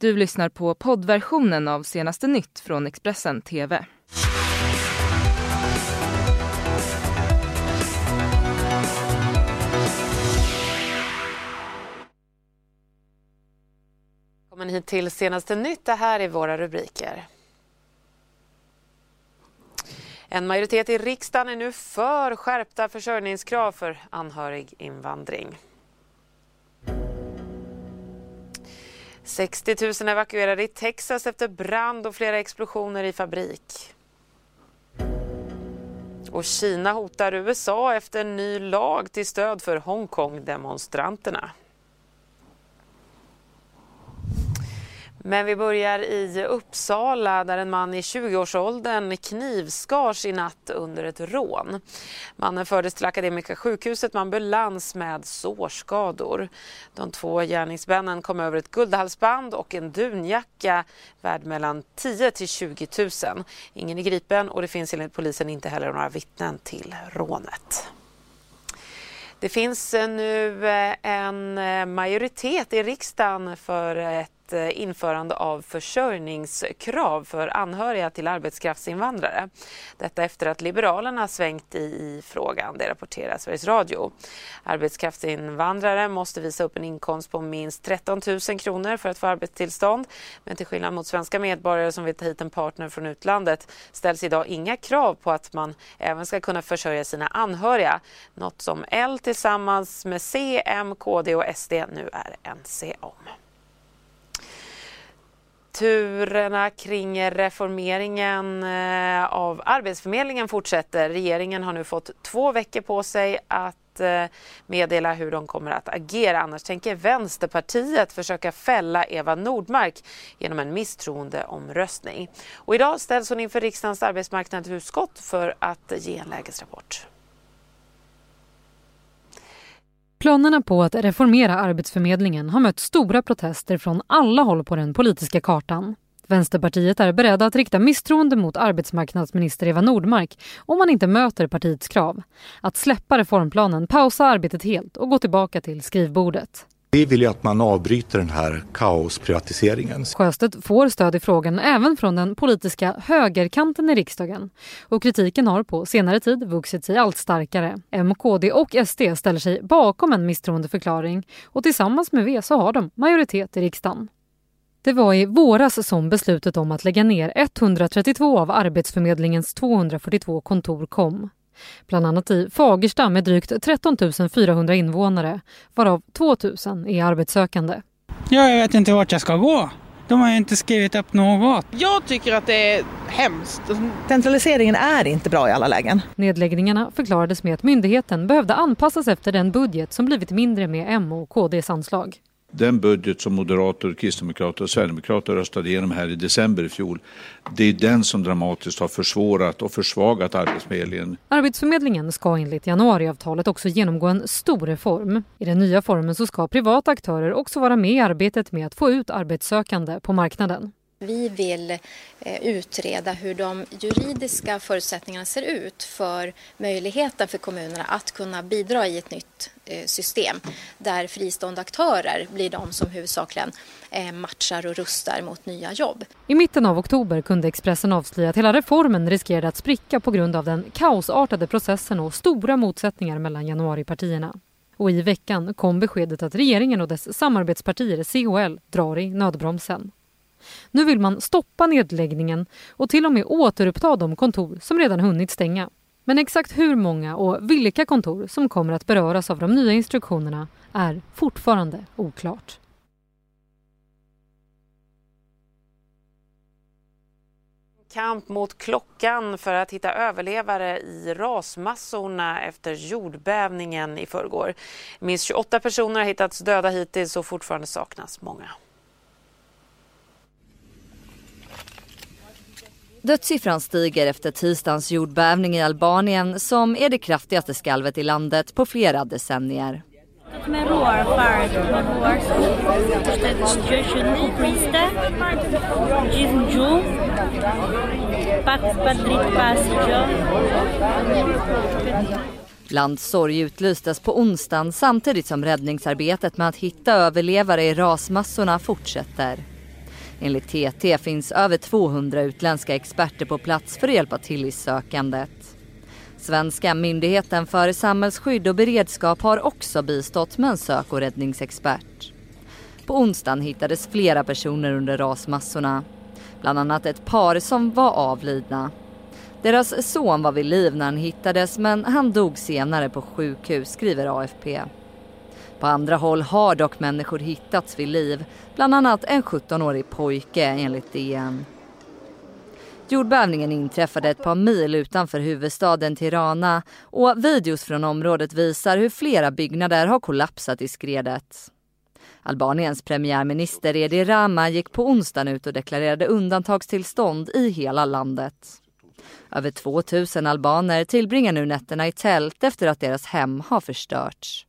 Du lyssnar på poddversionen av senaste nytt från Expressen TV. Välkommen hit till senaste nytt. Det här är våra rubriker. En majoritet i riksdagen är nu för skärpta försörjningskrav för anhöriginvandring. 60 000 evakuerade i Texas efter brand och flera explosioner i fabrik. Och Kina hotar USA efter en ny lag till stöd för Hongkong-demonstranterna. Men vi börjar i Uppsala där en man i 20-årsåldern knivskars i natt under ett rån. Mannen fördes till Akademiska sjukhuset med ambulans med sårskador. De två gärningsmännen kom över ett guldhalsband och en dunjacka värd mellan 10 till 20 000. Ingen är gripen och det finns enligt polisen inte heller några vittnen till rånet. Det finns nu eh, en eh, majoritet i riksdagen för ett Eh, införande av försörjningskrav för anhöriga till arbetskraftsinvandrare. Detta efter att Liberalerna svängt i, frågan, det rapporterar Sveriges Radio. Arbetskraftsinvandrare måste visa upp en inkomst på minst 13 000 kronor för att få arbetstillstånd. Men till skillnad mot svenska medborgare som vill ta hit en partner från utlandet ställs idag inga krav på att man även ska kunna försörja sina anhöriga. Något som L tillsammans med C, M, KD och SD nu är ense om. Turerna kring reformeringen eh, av Arbetsförmedlingen fortsätter. Regeringen har nu fått två veckor på sig att eh, meddela hur de kommer att agera. Annars tänker Vänsterpartiet försöka fälla Eva Nordmark genom en misstroendeomröstning. Och idag ställs hon inför riksdagens arbetsmarknadsutskott för att ge en lägesrapport. Planerna på att reformera Arbetsförmedlingen har mött stora protester från alla håll på den politiska kartan. Vänsterpartiet är beredda att rikta misstroende mot arbetsmarknadsminister Eva Nordmark om man inte möter partiets krav. Att släppa reformplanen, pausa arbetet helt och gå tillbaka till skrivbordet. Vi vill ju att man avbryter den här kaosprivatiseringen. Sjöstedt får stöd i frågan även från den politiska högerkanten i riksdagen. Och kritiken har på senare tid vuxit sig allt starkare. M, KD och SD ställer sig bakom en misstroendeförklaring och tillsammans med V så har de majoritet i riksdagen. Det var i våras som beslutet om att lägga ner 132 av Arbetsförmedlingens 242 kontor kom. Bland annat i Fagersta med drygt 13 400 invånare, varav 2 000 är arbetssökande. Jag vet inte vart jag ska gå. De har inte skrivit upp något. Jag tycker att det är hemskt. Centraliseringen är inte bra i alla lägen. Nedläggningarna förklarades med att myndigheten behövde anpassas efter den budget som blivit mindre med M och KDs anslag. Den budget som moderater, kristdemokrater och sverigedemokrater röstade igenom här i december i fjol, det är den som dramatiskt har försvårat och försvagat Arbetsförmedlingen. Arbetsförmedlingen ska enligt januariavtalet också genomgå en stor reform. I den nya formen så ska privata aktörer också vara med i arbetet med att få ut arbetssökande på marknaden. Vi vill eh, utreda hur de juridiska förutsättningarna ser ut för möjligheten för kommunerna att kunna bidra i ett nytt Eh, system där fristående aktörer blir de som huvudsakligen eh, matchar och rustar mot nya jobb. I mitten av oktober kunde Expressen avslöja att hela reformen riskerade att spricka på grund av den kaosartade processen och stora motsättningar mellan januaripartierna. Och i veckan kom beskedet att regeringen och dess samarbetspartier COL drar i nödbromsen. Nu vill man stoppa nedläggningen och till och med återuppta de kontor som redan hunnit stänga. Men exakt hur många och vilka kontor som kommer att beröras av de nya instruktionerna är fortfarande oklart. Kamp mot klockan för att hitta överlevare i rasmassorna efter jordbävningen i förrgår. Minst 28 personer har hittats döda hittills och fortfarande saknas många. Dödssiffran stiger efter tisdagens jordbävning i Albanien som är det kraftigaste skalvet i landet på flera decennier. Landsorg utlystes på onsdagen samtidigt som räddningsarbetet med att hitta överlevare i rasmassorna fortsätter. Enligt TT finns över 200 utländska experter på plats för att hjälpa till i sökandet. Svenska myndigheten för samhällsskydd och beredskap har också bistått med en sök och räddningsexpert. På onsdagen hittades flera personer under rasmassorna. Bland annat ett par som var avlidna. Deras son var vid liv när han hittades men han dog senare på sjukhus, skriver AFP. På andra håll har dock människor hittats vid liv, bland annat en 17-årig pojke enligt DN. Jordbävningen inträffade ett par mil utanför huvudstaden Tirana och videos från området visar hur flera byggnader har kollapsat i skredet. Albaniens premiärminister Edi Rama gick på onsdagen ut och deklarerade undantagstillstånd i hela landet. Över 2000 albaner tillbringar nu nätterna i tält efter att deras hem har förstörts.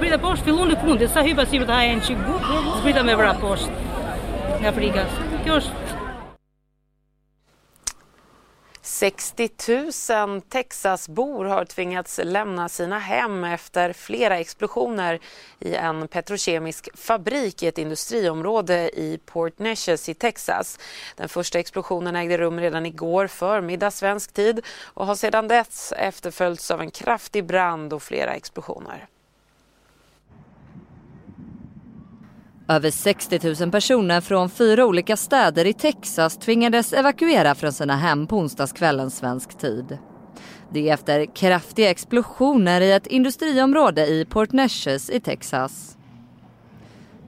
Zbrita poshtë fillon në sa hypa si të zbrita me vra poshtë nga Kjo është 60 000 Texasbor har tvingats lämna sina hem efter flera explosioner i en petrokemisk fabrik i ett industriområde i Port Neches i Texas. Den första explosionen ägde rum redan igår förmiddag svensk tid och har sedan dess efterföljts av en kraftig brand och flera explosioner. Över 60 000 personer från fyra olika städer i Texas tvingades evakuera från sina hem på onsdagskvällen svensk tid. Det är efter kraftiga explosioner i ett industriområde i Port Neches i Texas.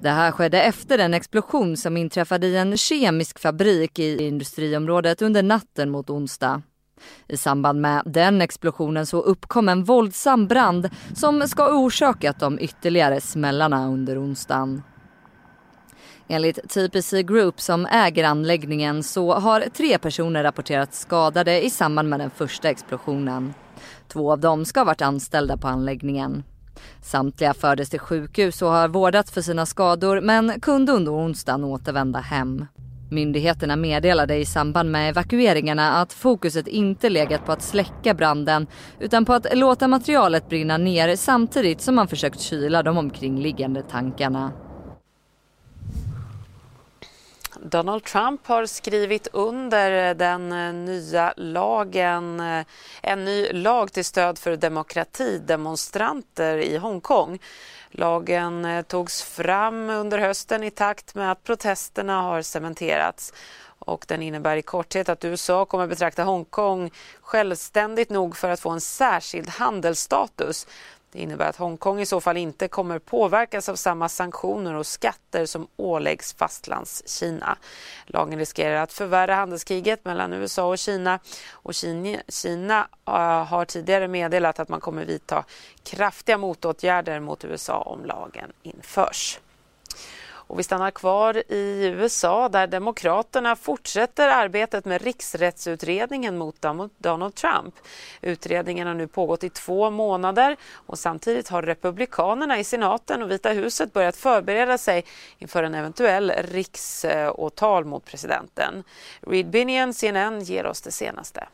Det här skedde efter en explosion som inträffade i en kemisk fabrik i industriområdet under natten mot onsdag. I samband med den explosionen så uppkom en våldsam brand som ska ha orsakat de ytterligare smällarna under onsdagen. Enligt TPC Group som äger anläggningen så har tre personer rapporterats skadade i samband med den första explosionen. Två av dem ska ha varit anställda på anläggningen. Samtliga fördes till sjukhus och har vårdats för sina skador men kunde under onsdagen återvända hem. Myndigheterna meddelade i samband med evakueringarna att fokuset inte legat på att släcka branden utan på att låta materialet brinna ner samtidigt som man försökt kyla de omkringliggande tankarna. Donald Trump har skrivit under den eh, nya lagen, eh, en ny lag till stöd för demokratidemonstranter i Hongkong. Lagen eh, togs fram under hösten i takt med att protesterna har cementerats. Och den innebär i korthet att USA kommer betrakta Hongkong självständigt nog för att få en särskild handelsstatus det innebär att Hongkong i så fall inte kommer påverkas av samma sanktioner och skatter som åläggs fastlandskina. Lagen riskerar att förvärra handelskriget mellan USA och Kina och Kina, äh, har tidigare meddelat att man kommer vidta kraftiga motåtgärder mot USA om lagen införs. Och vi stannar kvar i USA där Demokraterna fortsätter arbetet med riksrättsutredningen mot Donald Trump. Utredningen har nu pågått i två månader och samtidigt har Republikanerna i senaten och Vita huset börjat förbereda sig inför en eventuell riksåtal mot presidenten. Reed Binion, CNN, ger oss det senaste.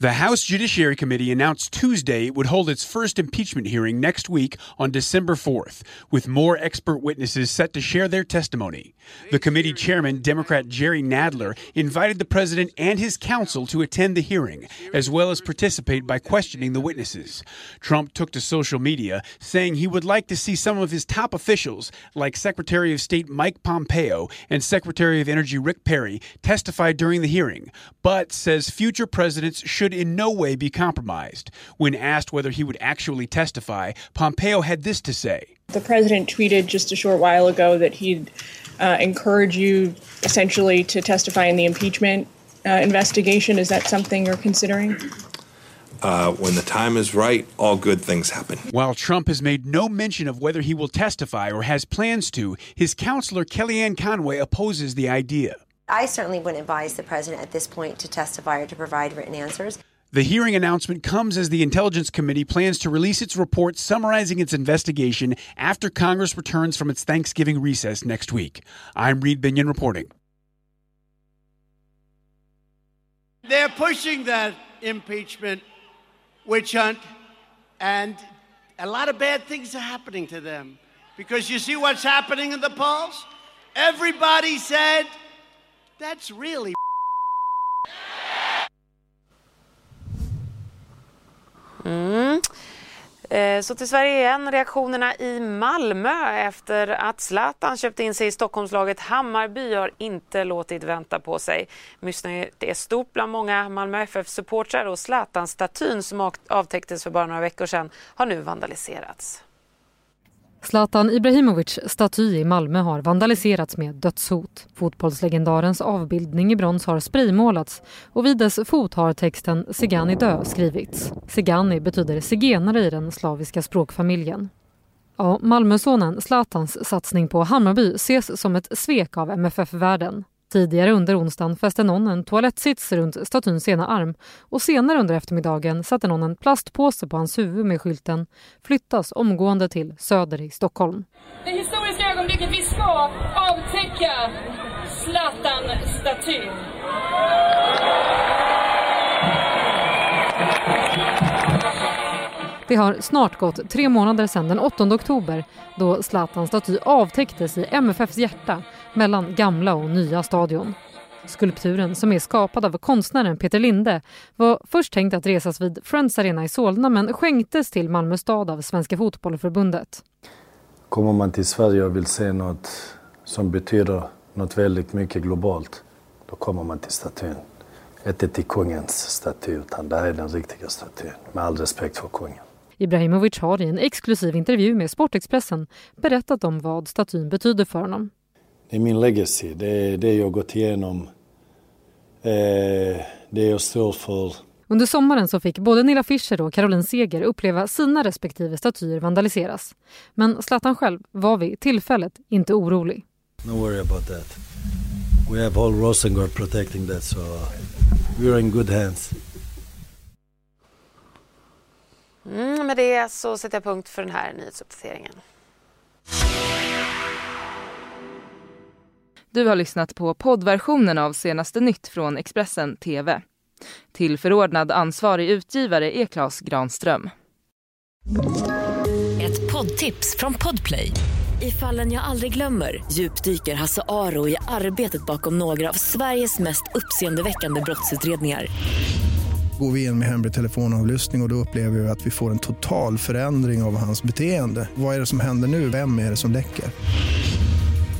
The House Judiciary Committee announced Tuesday it would hold its first impeachment hearing next week on December 4th, with more expert witnesses set to share their testimony. The committee chairman, Democrat Jerry Nadler, invited the president and his counsel to attend the hearing, as well as participate by questioning the witnesses. Trump took to social media, saying he would like to see some of his top officials, like Secretary of State Mike Pompeo and Secretary of Energy Rick Perry, testify during the hearing, but says future presidents should should in no way be compromised. When asked whether he would actually testify, Pompeo had this to say. The president tweeted just a short while ago that he'd uh, encourage you essentially to testify in the impeachment uh, investigation. Is that something you're considering? Uh, when the time is right, all good things happen. While Trump has made no mention of whether he will testify or has plans to, his counselor Kellyanne Conway opposes the idea. I certainly wouldn't advise the president at this point to testify or to provide written answers. The hearing announcement comes as the Intelligence Committee plans to release its report summarizing its investigation after Congress returns from its Thanksgiving recess next week. I'm Reed Binion reporting. They're pushing that impeachment witch hunt, and a lot of bad things are happening to them. Because you see what's happening in the polls? Everybody said, that's really Mm. Eh, så till Sverige igen. Reaktionerna i Malmö efter att Zlatan köpte in sig i Stockholmslaget Hammarby har inte låtit vänta på sig. Missnöjet är stort bland många Malmö FF-supportrar och Zlatan-statyn som avtäcktes för bara några veckor sedan har nu vandaliserats. Zlatan Ibrahimovics staty i Malmö har vandaliserats med dödshot. Fotbollslegendarens avbildning i brons har spraymålats och vid dess fot har texten “Segani dö” skrivits. Segani betyder zigenare i den slaviska språkfamiljen. Ja, Malmösonen Zlatans satsning på Hammarby ses som ett svek av MFF-världen. Tidigare under onsdagen fäste någon en toalettsits runt statyns ena arm och senare under eftermiddagen satte någon en plastpåse på hans huvud med skylten “Flyttas omgående till Söder i Stockholm”. Det historiska ögonblicket vi ska avtäcka Zlatan-statyn. Det har snart gått tre månader sedan den 8 oktober då Zlatans staty avtäcktes i MFFs hjärta mellan gamla och nya stadion. Skulpturen, som är skapad av konstnären Peter Linde, var först tänkt att resas vid Friends Arena i Solna men skänktes till Malmö stad av Svenska Fotbollförbundet. Kommer man till Sverige och vill se något som betyder något väldigt mycket globalt, då kommer man till statyn. Inte till kungens staty, utan där är den riktiga statyn, med all respekt för kungen. Ibrahimovic har i en exklusiv intervju med Sportexpressen berättat om vad statyn betyder för honom. Det är min legacy, det är det jag gått igenom, eh, det jag står för. Under sommaren så fick både Nilla Fischer och Caroline Seger uppleva sina respektive statyer vandaliseras. Men Zlatan själv var vid tillfället inte orolig. No worry about that. We have all Rosengård protecting that, so uh, we're in good hands. Mm, med det så sätter jag punkt för den här nyhetsuppdateringen. Du har lyssnat på poddversionen av senaste nytt från Expressen TV. Tillförordnad ansvarig utgivare är Klas Granström. Ett poddtips från Podplay. I fallen jag aldrig glömmer djupdyker Hasse Aro i arbetet bakom några av Sveriges mest uppseendeväckande brottsutredningar går vi in med hemlig telefonavlyssning och, och då upplever vi att vi får en total förändring av hans beteende. Vad är det som händer nu? Vem är det som läcker?